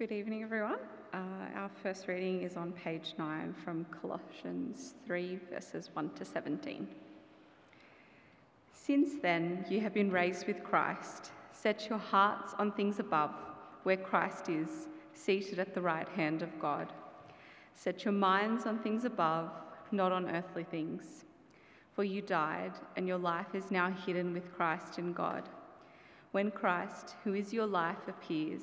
Good evening, everyone. Uh, our first reading is on page 9 from Colossians 3, verses 1 to 17. Since then, you have been raised with Christ. Set your hearts on things above, where Christ is, seated at the right hand of God. Set your minds on things above, not on earthly things. For you died, and your life is now hidden with Christ in God. When Christ, who is your life, appears,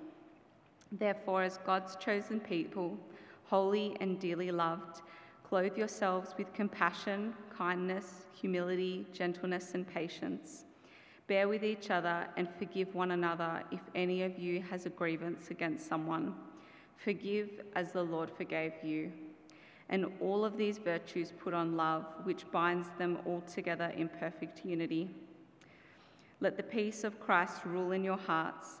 Therefore, as God's chosen people, holy and dearly loved, clothe yourselves with compassion, kindness, humility, gentleness, and patience. Bear with each other and forgive one another if any of you has a grievance against someone. Forgive as the Lord forgave you. And all of these virtues put on love, which binds them all together in perfect unity. Let the peace of Christ rule in your hearts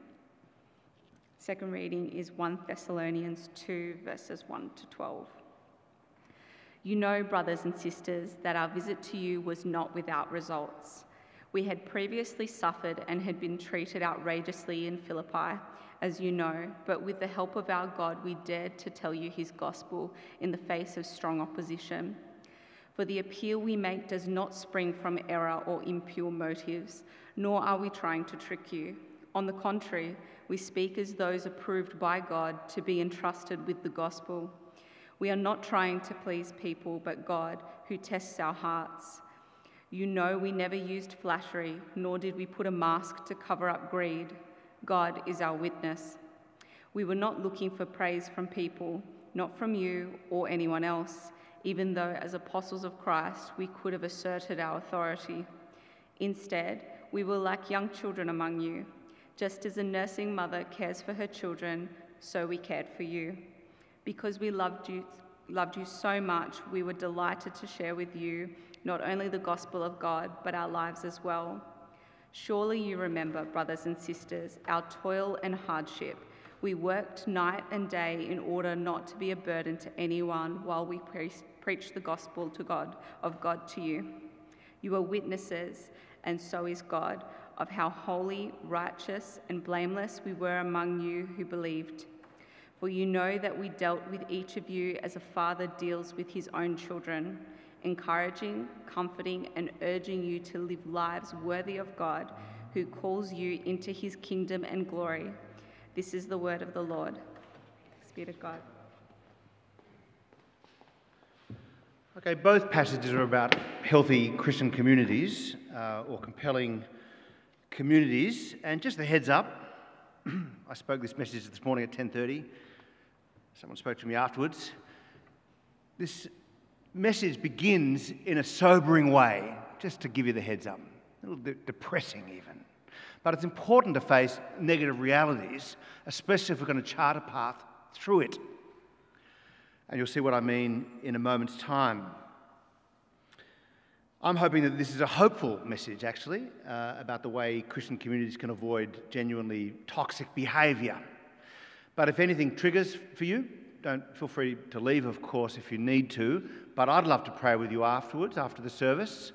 Second reading is 1 Thessalonians 2, verses 1 to 12. You know, brothers and sisters, that our visit to you was not without results. We had previously suffered and had been treated outrageously in Philippi, as you know, but with the help of our God, we dared to tell you his gospel in the face of strong opposition. For the appeal we make does not spring from error or impure motives, nor are we trying to trick you. On the contrary, we speak as those approved by God to be entrusted with the gospel. We are not trying to please people, but God, who tests our hearts. You know we never used flattery, nor did we put a mask to cover up greed. God is our witness. We were not looking for praise from people, not from you or anyone else, even though as apostles of Christ we could have asserted our authority. Instead, we were like young children among you just as a nursing mother cares for her children, so we cared for you. Because we loved you, loved you so much, we were delighted to share with you not only the gospel of God, but our lives as well. Surely you remember, brothers and sisters, our toil and hardship. We worked night and day in order not to be a burden to anyone while we pre- preached the gospel to God of God to you. You are witnesses, and so is God of how holy, righteous, and blameless we were among you who believed. For you know that we dealt with each of you as a father deals with his own children, encouraging, comforting, and urging you to live lives worthy of God, who calls you into his kingdom and glory. This is the word of the Lord. Speed of God. Okay, both passages are about healthy Christian communities uh, or compelling communities. And just a heads up, I spoke this message this morning at 10:30. Someone spoke to me afterwards. This message begins in a sobering way, just to give you the heads up. A little bit depressing even. But it's important to face negative realities, especially if we're going to chart a path through it. And you'll see what I mean in a moment's time. I'm hoping that this is a hopeful message, actually, uh, about the way Christian communities can avoid genuinely toxic behaviour. But if anything triggers for you, don't feel free to leave, of course, if you need to. but I'd love to pray with you afterwards, after the service.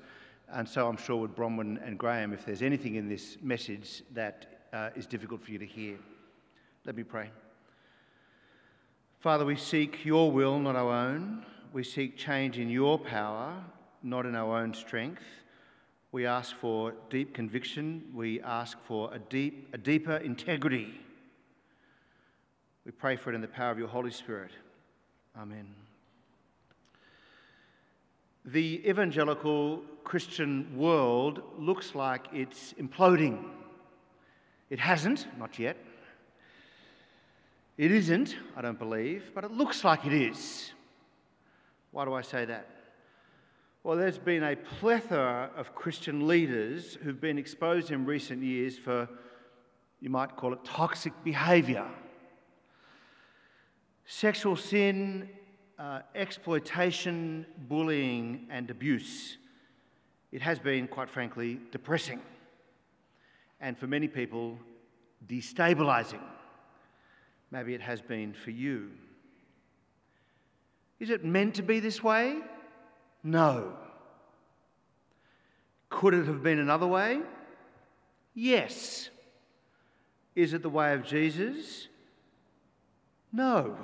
And so I'm sure with Bronwyn and Graham, if there's anything in this message that uh, is difficult for you to hear. Let me pray. Father, we seek your will, not our own. We seek change in your power, not in our own strength. We ask for deep conviction. We ask for a, deep, a deeper integrity. We pray for it in the power of your Holy Spirit. Amen. The evangelical Christian world looks like it's imploding. It hasn't, not yet. It isn't, I don't believe, but it looks like it is. Why do I say that? Well, there's been a plethora of Christian leaders who've been exposed in recent years for, you might call it, toxic behaviour. Sexual sin uh, exploitation, bullying, and abuse. It has been, quite frankly, depressing and for many people, destabilizing. Maybe it has been for you. Is it meant to be this way? No. Could it have been another way? Yes. Is it the way of Jesus? No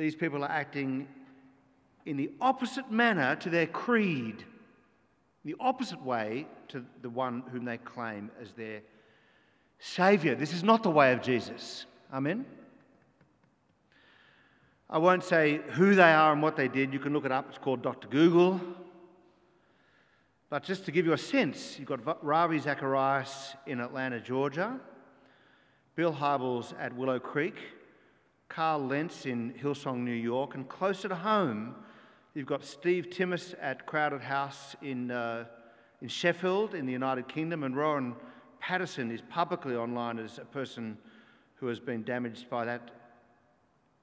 these people are acting in the opposite manner to their creed, the opposite way to the one whom they claim as their Saviour. This is not the way of Jesus. Amen? I won't say who they are and what they did. You can look it up. It's called Dr. Google. But just to give you a sense, you've got Ravi Zacharias in Atlanta, Georgia, Bill Hybels at Willow Creek, Carl Lentz in Hillsong, New York, and closer to home, you've got Steve Timmis at Crowded House in, uh, in Sheffield, in the United Kingdom, and Rowan Patterson is publicly online as a person who has been damaged by that,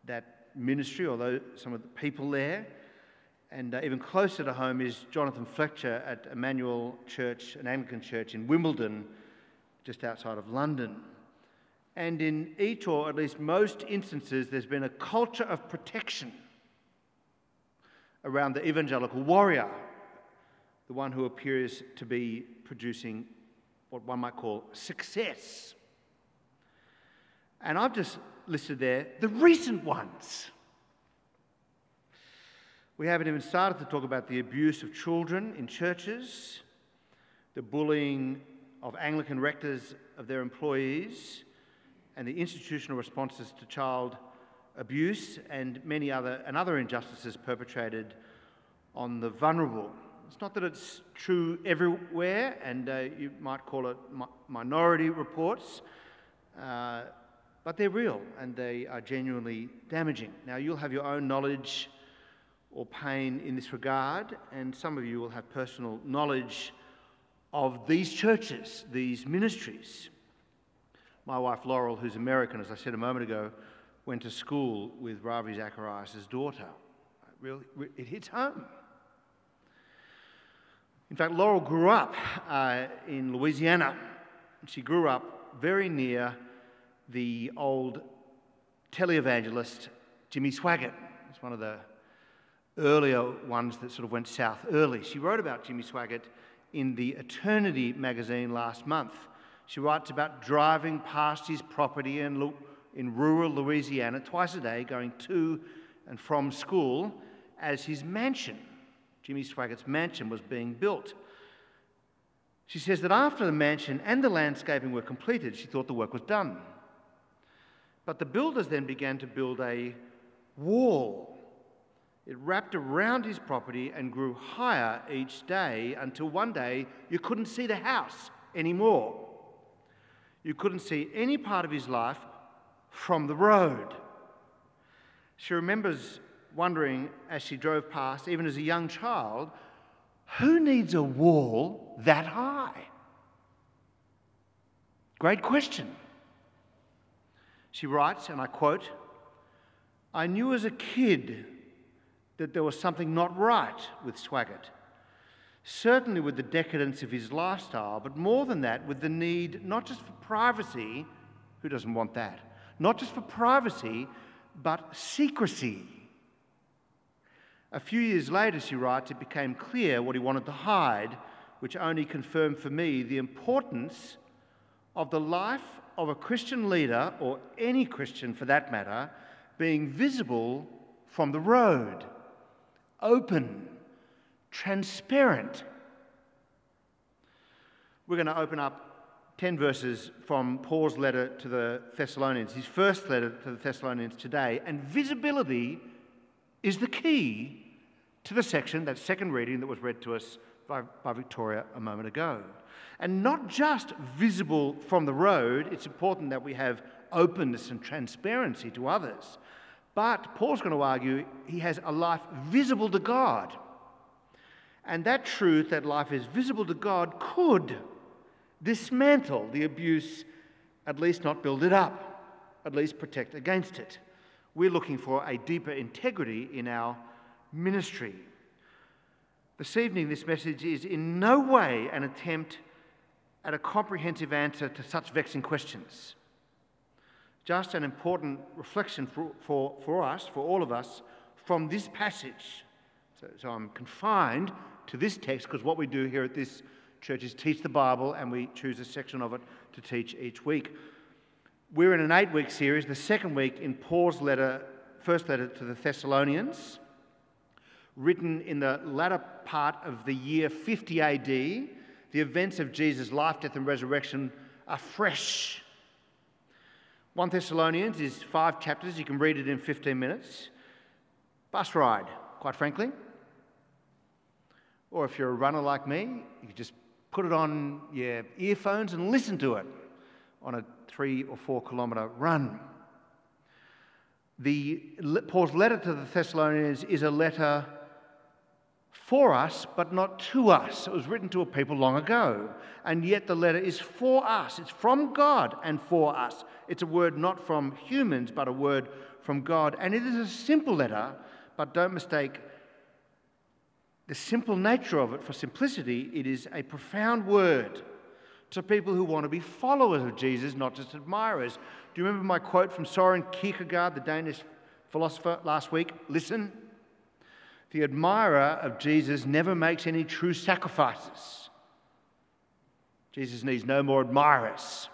that ministry, although some of the people there. And uh, even closer to home is Jonathan Fletcher at Emmanuel Church, an Anglican church in Wimbledon, just outside of London. And in each, or at least most instances, there's been a culture of protection around the evangelical warrior, the one who appears to be producing what one might call success. And I've just listed there the recent ones. We haven't even started to talk about the abuse of children in churches, the bullying of Anglican rectors of their employees, and the institutional responses to child abuse and many other and other injustices perpetrated on the vulnerable. It's not that it's true everywhere, and uh, you might call it mi- minority reports, uh, but they're real and they are genuinely damaging. Now, you'll have your own knowledge or pain in this regard, and some of you will have personal knowledge of these churches, these ministries. My wife Laurel, who's American, as I said a moment ago, went to school with Ravi Zacharias' daughter. It really, it hits home. In fact, Laurel grew up uh, in Louisiana. She grew up very near the old televangelist Jimmy Swaggart. It's one of the earlier ones that sort of went south early. She wrote about Jimmy Swaggart in the Eternity magazine last month. She writes about driving past his property in, in rural Louisiana twice a day, going to and from school, as his mansion, Jimmy Swaggart's mansion, was being built. She says that after the mansion and the landscaping were completed, she thought the work was done. But the builders then began to build a wall. It wrapped around his property and grew higher each day until one day you couldn't see the house anymore you couldn't see any part of his life from the road. She remembers wondering as she drove past, even as a young child, who needs a wall that high? Great question. She writes, and I quote, I knew as a kid that there was something not right with Swaggart certainly with the decadence of his lifestyle, but more than that, with the need not just for privacy, who doesn't want that? Not just for privacy, but secrecy. A few years later, she writes, it became clear what he wanted to hide, which only confirmed for me the importance of the life of a Christian leader, or any Christian for that matter, being visible from the road, open, transparent. We're going to open up 10 verses from Paul's letter to the Thessalonians, his first letter to the Thessalonians today, and visibility is the key to the section, that second reading that was read to us by, by Victoria a moment ago. And not just visible from the road, it's important that we have openness and transparency to others. But Paul's going to argue he has a life visible to God. And that truth, that life is visible to God, could dismantle the abuse, at least not build it up, at least protect against it. We're looking for a deeper integrity in our ministry. This evening, this message is in no way an attempt at a comprehensive answer to such vexing questions. Just an important reflection for, for, for us, for all of us, from this passage. So, so I'm confined to this text because what we do here at this church is teach the Bible and we choose a section of it to teach each week. We're in an eight week series, the second week in Paul's letter, first letter to the Thessalonians, written in the latter part of the year 50 AD. The events of Jesus' life, death, and resurrection are fresh. 1 Thessalonians is five chapters. You can read it in 15 minutes. Bus ride, quite frankly. Or if you're a runner like me, you just put it on your earphones and listen to it on a three or four kilometre run. The, Paul's letter to the Thessalonians is a letter for us, but not to us. It was written to a people long ago. And yet the letter is for us. It's from God and for us. It's a word not from humans, but a word from God. And it is a simple letter, but don't mistake the simple nature of it for simplicity. It is a profound word to people who want to be followers of Jesus, not just admirers. Do you remember my quote from Soren Kierkegaard, the Danish philosopher, last week? Listen. The admirer of Jesus never makes any true sacrifices. Jesus needs no more admirers.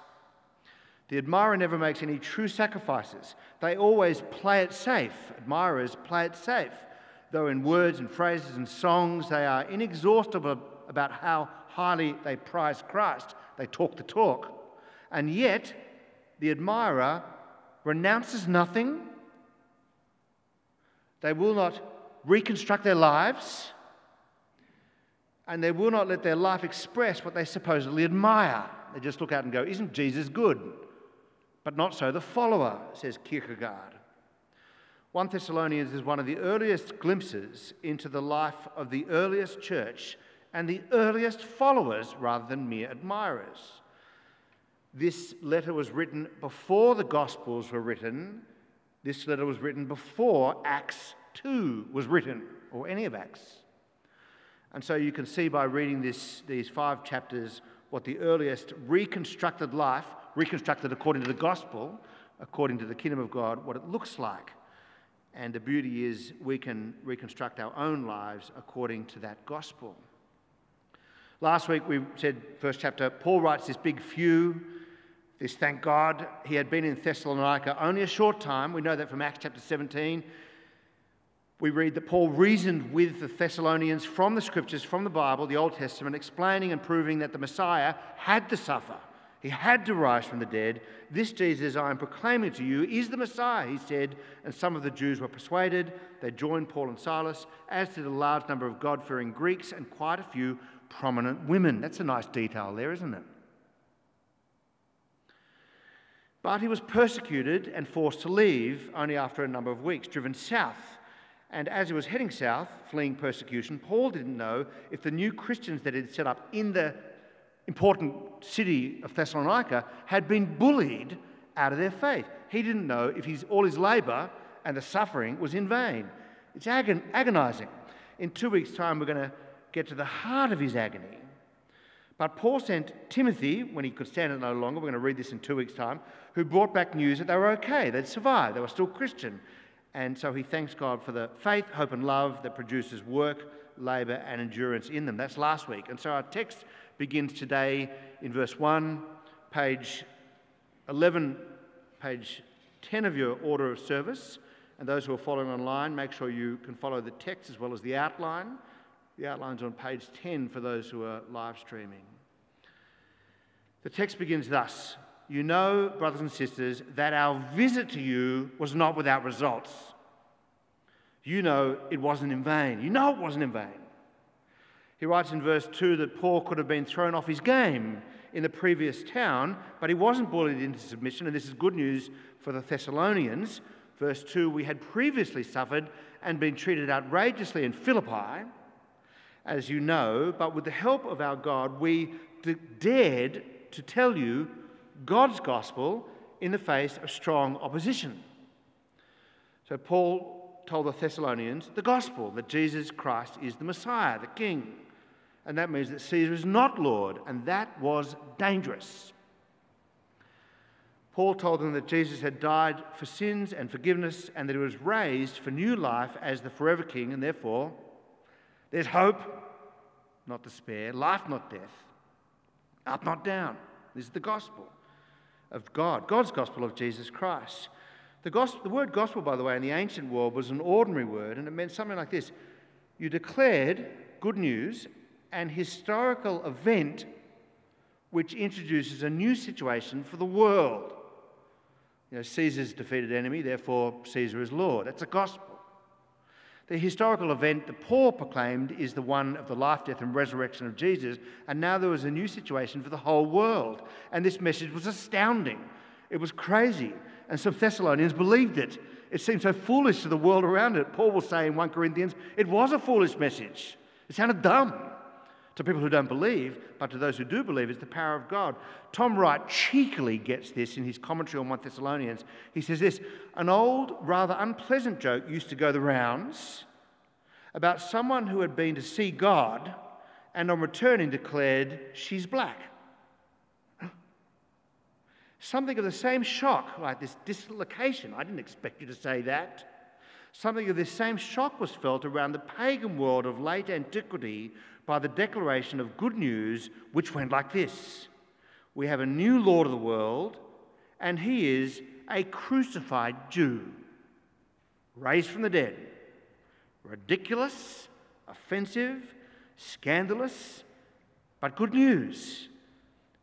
The admirer never makes any true sacrifices. They always play it safe. Admirers play it safe. Though in words and phrases and songs they are inexhaustible about how highly they prize Christ, they talk the talk. And yet, the admirer renounces nothing. They will not reconstruct their lives, and they will not let their life express what they supposedly admire. They just look out and go, Isn't Jesus good? But not so the follower, says Kierkegaard. 1 Thessalonians is one of the earliest glimpses into the life of the earliest church and the earliest followers rather than mere admirers. This letter was written before the Gospels were written. This letter was written before Acts 2 was written, or any of Acts. And so you can see by reading this, these five chapters what the earliest reconstructed life, reconstructed according to the gospel, according to the kingdom of God, what it looks like. And the beauty is we can reconstruct our own lives according to that gospel. Last week we said, first chapter, Paul writes this big few, this thank God. He had been in Thessalonica only a short time. We know that from Acts chapter 17 we read that Paul reasoned with the Thessalonians from the scriptures, from the Bible, the Old Testament, explaining and proving that the Messiah had to suffer. He had to rise from the dead. This Jesus I am proclaiming to you is the Messiah, he said. And some of the Jews were persuaded. They joined Paul and Silas, as did a large number of God fearing Greeks and quite a few prominent women. That's a nice detail there, isn't it? But he was persecuted and forced to leave only after a number of weeks, driven south and as he was heading south, fleeing persecution, Paul didn't know if the new Christians that he'd set up in the important city of Thessalonica had been bullied out of their faith. He didn't know if his, all his labour and the suffering was in vain. It's agon- agonizing. In two weeks' time, we're going to get to the heart of his agony. But Paul sent Timothy, when he could stand it no longer, we're going to read this in two weeks' time, who brought back news that they were okay, they'd survived, they were still Christian. And so he thanks God for the faith, hope, and love that produces work, labour, and endurance in them. That's last week. And so our text begins today in verse 1, page 11, page 10 of your order of service. And those who are following online, make sure you can follow the text as well as the outline. The outline's on page 10 for those who are live streaming. The text begins thus You know, brothers and sisters, that our visit to you was not without results. You know it wasn't in vain. You know it wasn't in vain. He writes in verse 2 that Paul could have been thrown off his game in the previous town, but he wasn't bullied into submission, and this is good news for the Thessalonians. Verse 2 We had previously suffered and been treated outrageously in Philippi, as you know, but with the help of our God, we dared to tell you God's gospel in the face of strong opposition. So, Paul told the Thessalonians the gospel that Jesus Christ is the Messiah, the King. And that means that Caesar is not Lord, and that was dangerous. Paul told them that Jesus had died for sins and forgiveness, and that he was raised for new life as the forever King, and therefore there's hope, not despair, life, not death, up, not down. This is the gospel of God, God's gospel of Jesus Christ. The, gospel, the word gospel, by the way, in the ancient world was an ordinary word, and it meant something like this You declared good news, an historical event which introduces a new situation for the world. You know, Caesar's defeated enemy, therefore Caesar is Lord. That's a gospel. The historical event that Paul proclaimed is the one of the life, death, and resurrection of Jesus, and now there was a new situation for the whole world. And this message was astounding. It was crazy. And some Thessalonians believed it. It seemed so foolish to the world around it. Paul will say in 1 Corinthians, it was a foolish message. It sounded dumb to people who don't believe, but to those who do believe, it's the power of God. Tom Wright cheekily gets this in his commentary on 1 Thessalonians. He says this An old, rather unpleasant joke used to go the rounds about someone who had been to see God and on returning declared, She's black. Something of the same shock, like this dislocation. I didn't expect you to say that. Something of this same shock was felt around the pagan world of late antiquity by the declaration of good news, which went like this We have a new Lord of the world, and he is a crucified Jew, raised from the dead. Ridiculous, offensive, scandalous, but good news.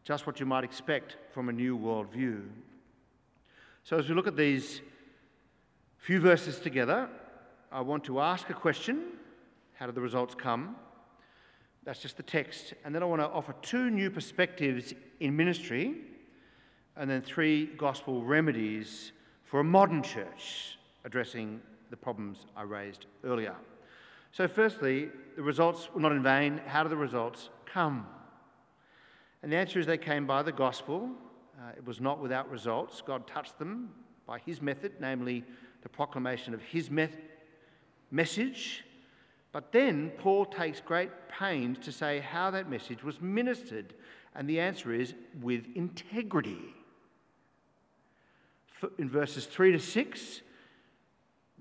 Just what you might expect from a new worldview. So, as we look at these few verses together, I want to ask a question How did the results come? That's just the text. And then I want to offer two new perspectives in ministry and then three gospel remedies for a modern church addressing the problems I raised earlier. So, firstly, the results were not in vain. How do the results come? And the answer is they came by the gospel. Uh, it was not without results. God touched them by his method, namely the proclamation of his me- message but then Paul takes great pains to say how that message was ministered, and the answer is with integrity. In verses 3 to 6,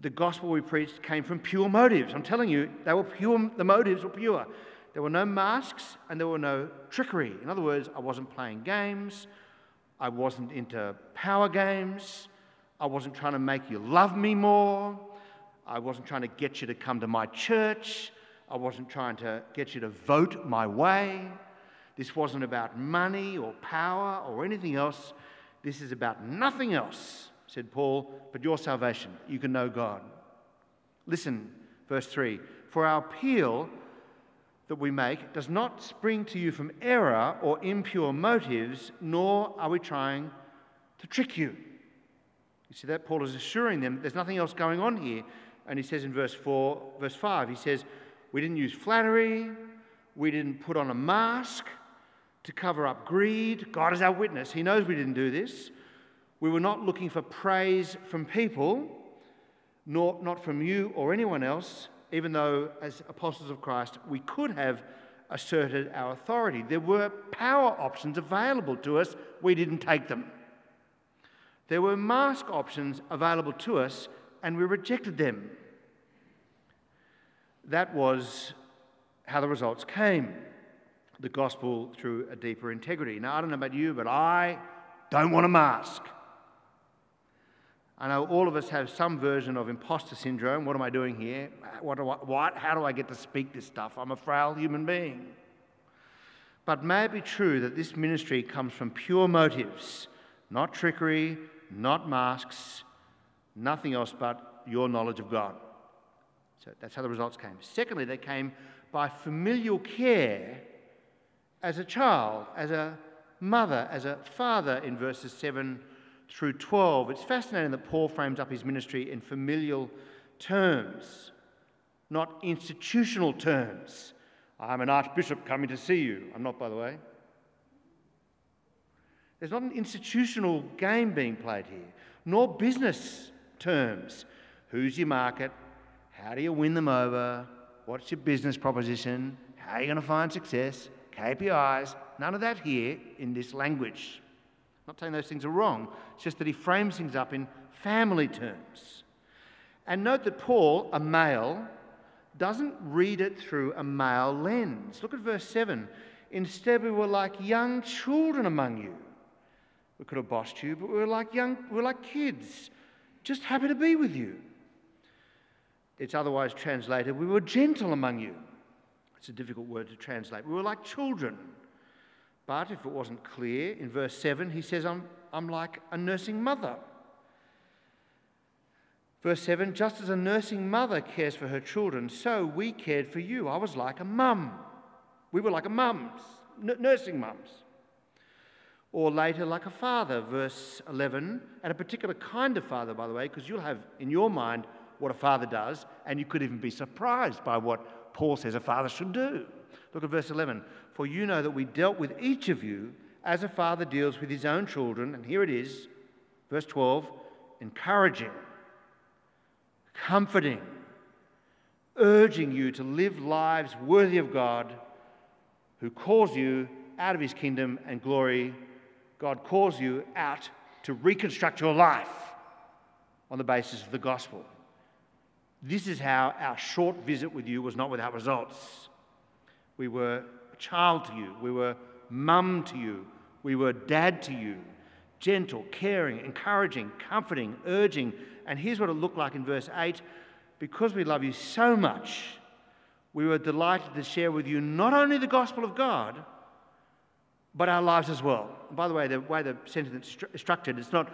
the gospel we preached came from pure motives. I'm telling you, they were pure, the motives were pure. There were no masks and there were no trickery. In other words, I wasn't playing games, I wasn't into power games, I wasn't trying to make you love me more. I wasn't trying to get you to come to my church. I wasn't trying to get you to vote my way. This wasn't about money or power or anything else. This is about nothing else, said Paul, but your salvation. You can know God. Listen, verse 3 For our appeal that we make does not spring to you from error or impure motives, nor are we trying to trick you. You see that? Paul is assuring them there's nothing else going on here. And he says in verse 4, verse 5, he says, We didn't use flattery, we didn't put on a mask to cover up greed. God is our witness. He knows we didn't do this. We were not looking for praise from people, nor not from you or anyone else, even though, as apostles of Christ, we could have asserted our authority. There were power options available to us, we didn't take them. There were mask options available to us, and we rejected them. That was how the results came the gospel through a deeper integrity. Now, I don't know about you, but I don't want a mask. I know all of us have some version of imposter syndrome. What am I doing here? What, do I, what? How do I get to speak this stuff? I'm a frail human being. But may it be true that this ministry comes from pure motives, not trickery, not masks, nothing else but your knowledge of God. So that's how the results came. Secondly, they came by familial care as a child, as a mother, as a father in verses 7 through 12. It's fascinating that Paul frames up his ministry in familial terms, not institutional terms. I'm an archbishop coming to see you. I'm not, by the way. There's not an institutional game being played here, nor business terms. Who's your market? How do you win them over? What's your business proposition? How are you going to find success? KPIs, none of that here in this language. I'm not saying those things are wrong, it's just that he frames things up in family terms. And note that Paul, a male, doesn't read it through a male lens. Look at verse 7. Instead, we were like young children among you. We could have bossed you, but we were like young, we were like kids, just happy to be with you. It's otherwise translated, we were gentle among you. It's a difficult word to translate. We were like children. But if it wasn't clear, in verse 7, he says, I'm, I'm like a nursing mother. Verse 7 Just as a nursing mother cares for her children, so we cared for you. I was like a mum. We were like a mums, n- nursing mums. Or later, like a father, verse 11, and a particular kind of father, by the way, because you'll have in your mind what a father does, and you could even be surprised by what Paul says a father should do. Look at verse 11. For you know that we dealt with each of you as a father deals with his own children. And here it is, verse 12 encouraging, comforting, urging you to live lives worthy of God who calls you out of his kingdom and glory. God calls you out to reconstruct your life on the basis of the gospel. This is how our short visit with you was not without results. We were a child to you, we were mum to you, we were dad to you, gentle, caring, encouraging, comforting, urging. And here's what it looked like in verse 8 because we love you so much, we were delighted to share with you not only the gospel of God, but our lives as well. By the way, the way the sentence is structured, it's not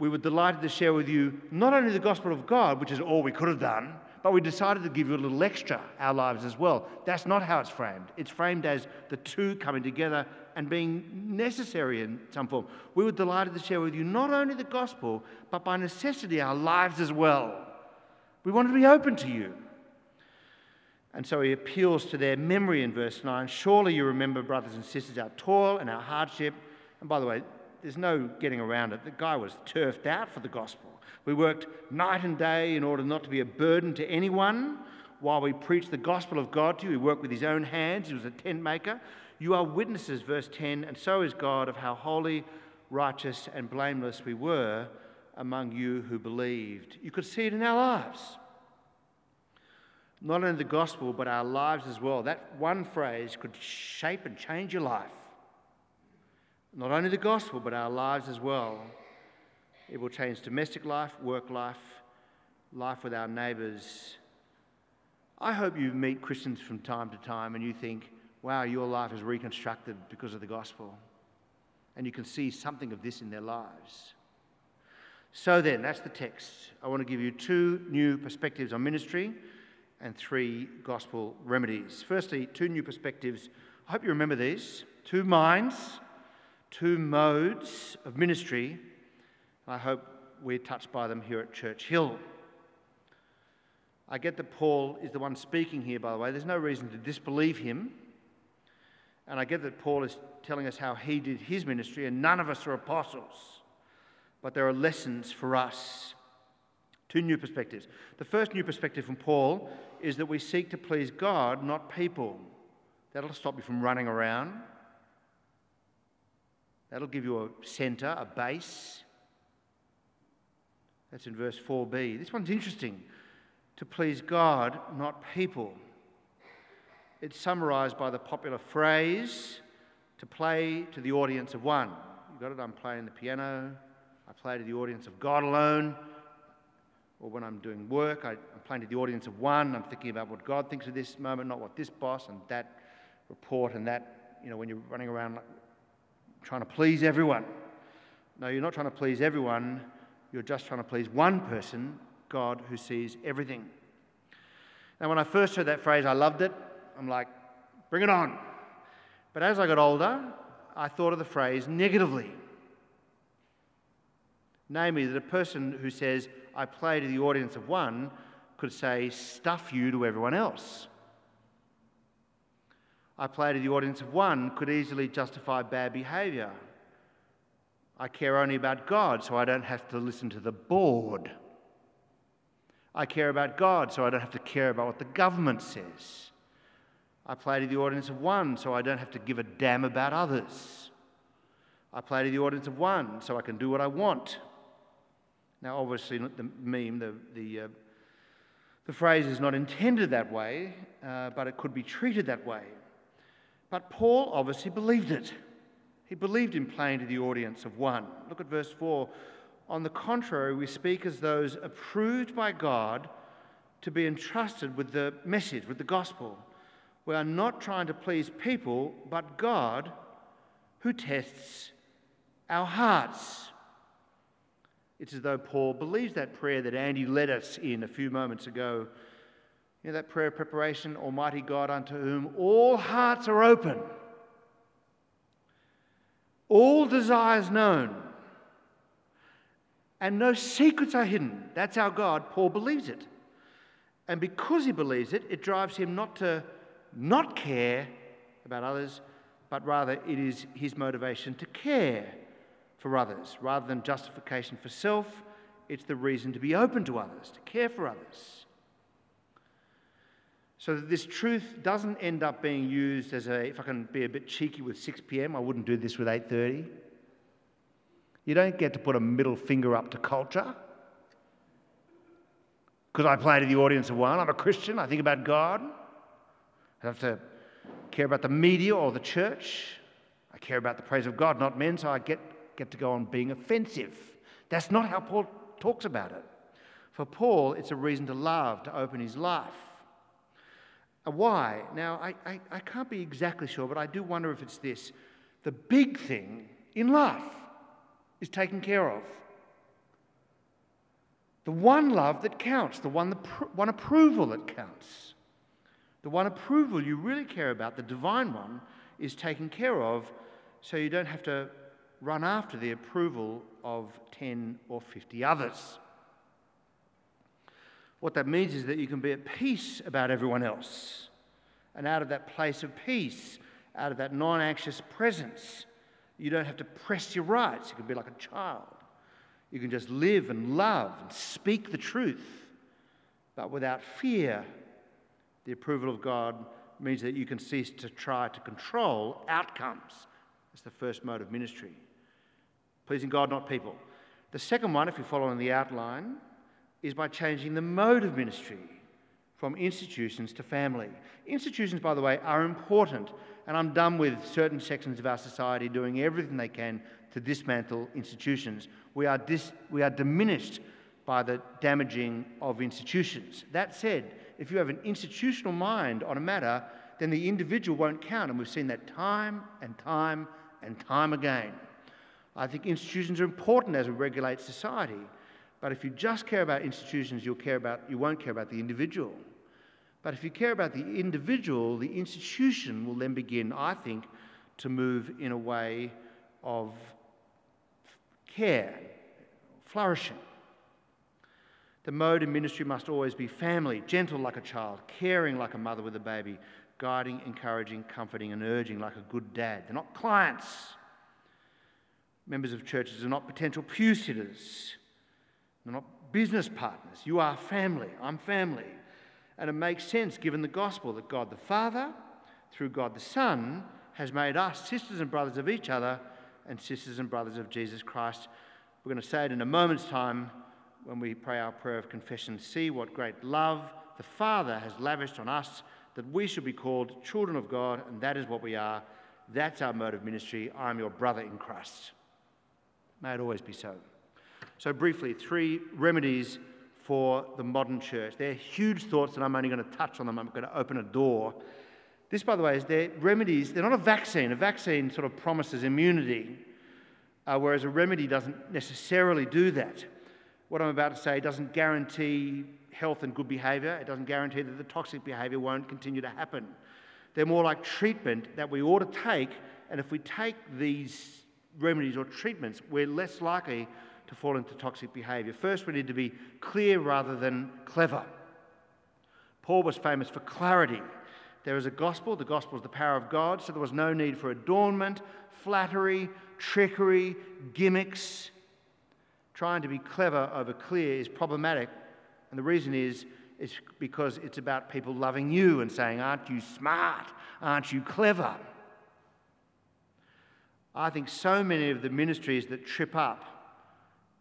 we were delighted to share with you not only the gospel of God, which is all we could have done, but we decided to give you a little extra, our lives as well. That's not how it's framed. It's framed as the two coming together and being necessary in some form. We were delighted to share with you not only the gospel, but by necessity our lives as well. We wanted to be open to you. And so he appeals to their memory in verse 9. Surely you remember, brothers and sisters, our toil and our hardship. And by the way, there's no getting around it. The guy was turfed out for the gospel. We worked night and day in order not to be a burden to anyone while we preached the gospel of God to you. He worked with his own hands, he was a tent maker. You are witnesses, verse 10, and so is God, of how holy, righteous, and blameless we were among you who believed. You could see it in our lives. Not only the gospel, but our lives as well. That one phrase could shape and change your life. Not only the gospel, but our lives as well. It will change domestic life, work life, life with our neighbours. I hope you meet Christians from time to time and you think, wow, your life is reconstructed because of the gospel. And you can see something of this in their lives. So then, that's the text. I want to give you two new perspectives on ministry and three gospel remedies. Firstly, two new perspectives. I hope you remember these two minds two modes of ministry. I hope we're touched by them here at Church Hill. I get that Paul is the one speaking here, by the way. There's no reason to disbelieve him. And I get that Paul is telling us how he did his ministry, and none of us are apostles. But there are lessons for us. Two new perspectives. The first new perspective from Paul is that we seek to please God, not people. That'll stop you from running around. That'll give you a centre, a base. That's in verse 4b. This one's interesting. To please God, not people. It's summarized by the popular phrase to play to the audience of one. You got it? I'm playing the piano. I play to the audience of God alone. Or when I'm doing work, I, am playing to the audience of one. I'm thinking about what God thinks of this moment, not what this boss and that report and that, you know, when you're running around trying to please everyone. No, you're not trying to please everyone. You're just trying to please one person, God, who sees everything. Now, when I first heard that phrase, I loved it. I'm like, bring it on. But as I got older, I thought of the phrase negatively. Namely, that a person who says, I play to the audience of one, could say, stuff you to everyone else. I play to the audience of one could easily justify bad behaviour. I care only about God, so I don't have to listen to the board. I care about God, so I don't have to care about what the government says. I play to the audience of one so I don't have to give a damn about others. I play to the audience of one so I can do what I want. Now, obviously, the meme, the, the, uh, the phrase is not intended that way, uh, but it could be treated that way. But Paul obviously believed it. He believed in playing to the audience of one. Look at verse 4. On the contrary, we speak as those approved by God to be entrusted with the message, with the gospel. We are not trying to please people, but God who tests our hearts. It's as though Paul believes that prayer that Andy led us in a few moments ago. You know, that prayer of preparation, Almighty God, unto whom all hearts are open, all desires known, and no secrets are hidden. That's our God. Paul believes it. And because he believes it, it drives him not to not care about others, but rather it is his motivation to care for others. Rather than justification for self, it's the reason to be open to others, to care for others. So that this truth doesn't end up being used as a, if I can be a bit cheeky with 6 p.m., I wouldn't do this with 8.30. You don't get to put a middle finger up to culture. Because I play to the audience of one. I'm a Christian. I think about God. I have to care about the media or the church. I care about the praise of God, not men, so I get, get to go on being offensive. That's not how Paul talks about it. For Paul, it's a reason to love, to open his life. Uh, why? Now, I, I, I can't be exactly sure, but I do wonder if it's this. The big thing in life is taken care of. The one love that counts, the one, the pr- one approval that counts. The one approval you really care about, the divine one, is taken care of so you don't have to run after the approval of 10 or 50 others. What that means is that you can be at peace about everyone else. And out of that place of peace, out of that non anxious presence, you don't have to press your rights. You can be like a child. You can just live and love and speak the truth, but without fear the approval of God means that you can cease to try to control outcomes. That's the first mode of ministry. Pleasing God, not people. The second one, if you're following the outline, is by changing the mode of ministry from institutions to family. Institutions, by the way, are important, and I'm done with certain sections of our society doing everything they can to dismantle institutions. We are, dis- we are diminished by the damaging of institutions. That said, if you have an institutional mind on a matter, then the individual won't count. And we've seen that time and time and time again. I think institutions are important as we regulate society. But if you just care about institutions, you'll care about, you won't care about the individual. But if you care about the individual, the institution will then begin, I think, to move in a way of care, flourishing. The mode in ministry must always be family, gentle like a child, caring like a mother with a baby, guiding, encouraging, comforting, and urging like a good dad. They're not clients. Members of churches are not potential pew sitters. They're not business partners. You are family. I'm family. And it makes sense given the gospel that God the Father, through God the Son, has made us sisters and brothers of each other and sisters and brothers of Jesus Christ. We're going to say it in a moment's time when we pray our prayer of confession, see what great love the Father has lavished on us that we should be called children of God, and that is what we are. That's our mode of ministry. I'm your brother in Christ. May it always be so. So, briefly, three remedies for the modern church. They're huge thoughts, and I'm only going to touch on them. I'm going to open a door. This, by the way, is their remedies. They're not a vaccine. A vaccine sort of promises immunity, uh, whereas a remedy doesn't necessarily do that. What I'm about to say doesn't guarantee health and good behaviour. It doesn't guarantee that the toxic behaviour won't continue to happen. They're more like treatment that we ought to take, and if we take these remedies or treatments, we're less likely to fall into toxic behaviour. First, we need to be clear rather than clever. Paul was famous for clarity. There is a gospel, the gospel is the power of God, so there was no need for adornment, flattery, trickery, gimmicks. Trying to be clever over clear is problematic, and the reason is it's because it's about people loving you and saying, Aren't you smart? Aren't you clever? I think so many of the ministries that trip up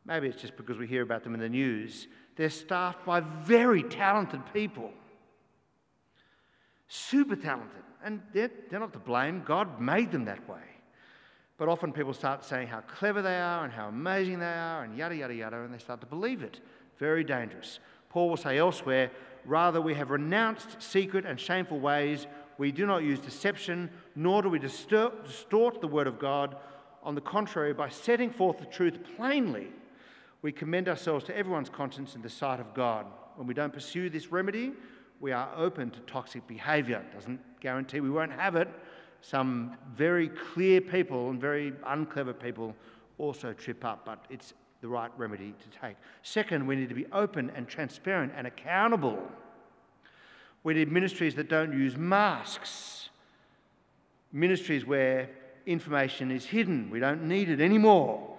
Maybe it's just because we hear about them in the news. They're staffed by very talented people. Super talented. And they're, they're not to blame. God made them that way. But often people start saying how clever they are and how amazing they are and yada, yada, yada, and they start to believe it. Very dangerous. Paul will say elsewhere rather, we have renounced secret and shameful ways. We do not use deception, nor do we distort, distort the word of God. On the contrary, by setting forth the truth plainly, we commend ourselves to everyone's conscience in the sight of God. When we don't pursue this remedy, we are open to toxic behaviour. It doesn't guarantee we won't have it. Some very clear people and very unclever people also trip up, but it's the right remedy to take. Second, we need to be open and transparent and accountable. We need ministries that don't use masks, ministries where information is hidden. We don't need it anymore.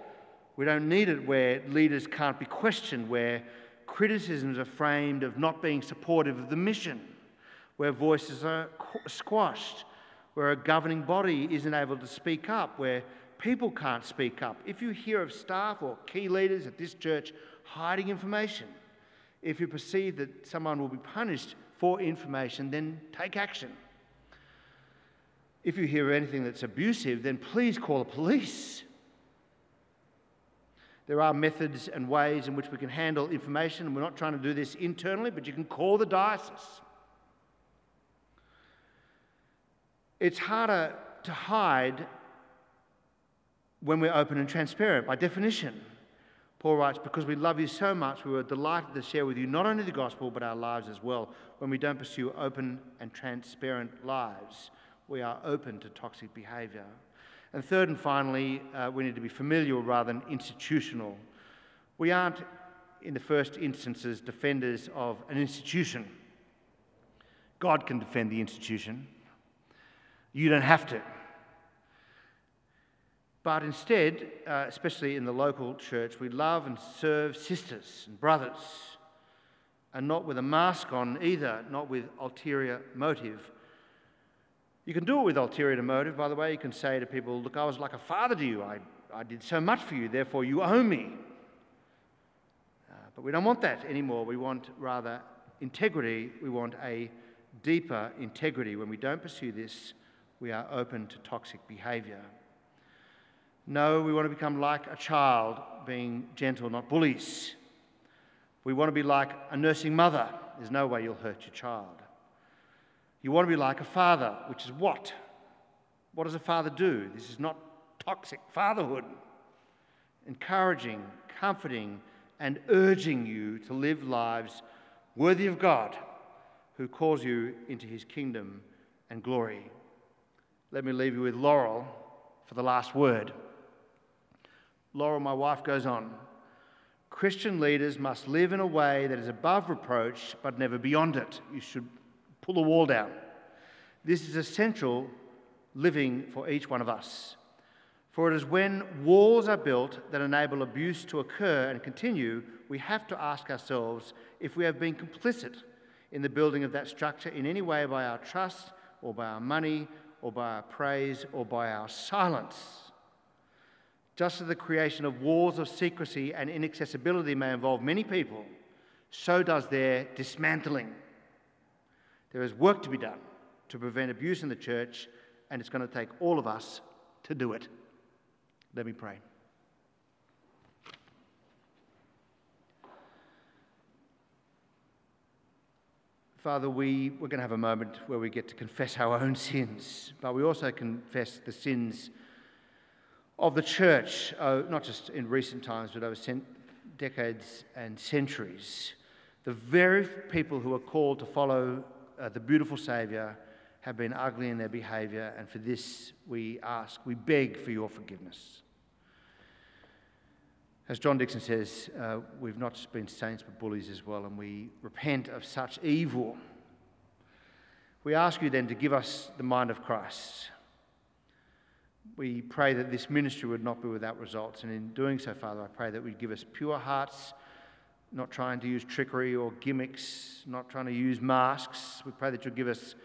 We don't need it where leaders can't be questioned, where criticisms are framed of not being supportive of the mission, where voices are squashed, where a governing body isn't able to speak up, where people can't speak up. If you hear of staff or key leaders at this church hiding information, if you perceive that someone will be punished for information, then take action. If you hear anything that's abusive, then please call the police. There are methods and ways in which we can handle information, and we're not trying to do this internally, but you can call the diocese. It's harder to hide when we're open and transparent, by definition. Paul writes, Because we love you so much, we were delighted to share with you not only the gospel, but our lives as well. When we don't pursue open and transparent lives, we are open to toxic behavior. And third and finally, uh, we need to be familial rather than institutional. We aren't, in the first instances, defenders of an institution. God can defend the institution. You don't have to. But instead, uh, especially in the local church, we love and serve sisters and brothers, and not with a mask on either, not with ulterior motive, you can do it with ulterior motive, by the way. You can say to people, Look, I was like a father to you. I, I did so much for you, therefore you owe me. Uh, but we don't want that anymore. We want rather integrity. We want a deeper integrity. When we don't pursue this, we are open to toxic behavior. No, we want to become like a child, being gentle, not bullies. We want to be like a nursing mother. There's no way you'll hurt your child. You want to be like a father, which is what? What does a father do? This is not toxic fatherhood. Encouraging, comforting, and urging you to live lives worthy of God who calls you into his kingdom and glory. Let me leave you with Laurel for the last word. Laurel, my wife, goes on Christian leaders must live in a way that is above reproach but never beyond it. You should pull the wall down. This is essential living for each one of us. For it is when walls are built that enable abuse to occur and continue, we have to ask ourselves if we have been complicit in the building of that structure in any way by our trust or by our money or by our praise or by our silence. Just as the creation of walls of secrecy and inaccessibility may involve many people, so does their dismantling. There is work to be done to prevent abuse in the church, and it's going to take all of us to do it. Let me pray. Father, we, we're going to have a moment where we get to confess our own sins, but we also confess the sins of the church, oh, not just in recent times, but over cent- decades and centuries. The very people who are called to follow uh, the beautiful Saviour have been ugly in their behaviour, and for this we ask, we beg for your forgiveness. As John Dixon says, uh, we've not just been saints but bullies as well, and we repent of such evil. We ask you then to give us the mind of Christ. We pray that this ministry would not be without results, and in doing so, Father, I pray that we'd give us pure hearts, not trying to use trickery or gimmicks, not trying to use masks. We pray that you'll give us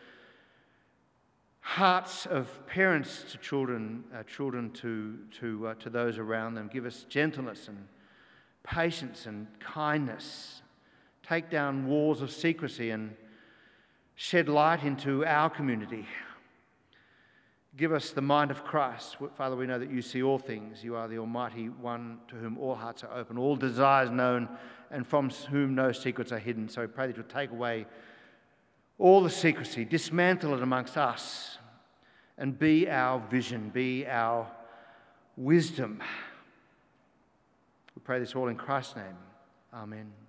hearts of parents to children, uh, children to, to, uh, to those around them. Give us gentleness and patience and kindness. Take down walls of secrecy and shed light into our community. Give us the mind of Christ. Father, we know that you see all things. You are the Almighty One to whom all hearts are open, all desires known, and from whom no secrets are hidden. So we pray that you'll take away all the secrecy, dismantle it amongst us, and be our vision, be our wisdom. We pray this all in Christ's name. Amen.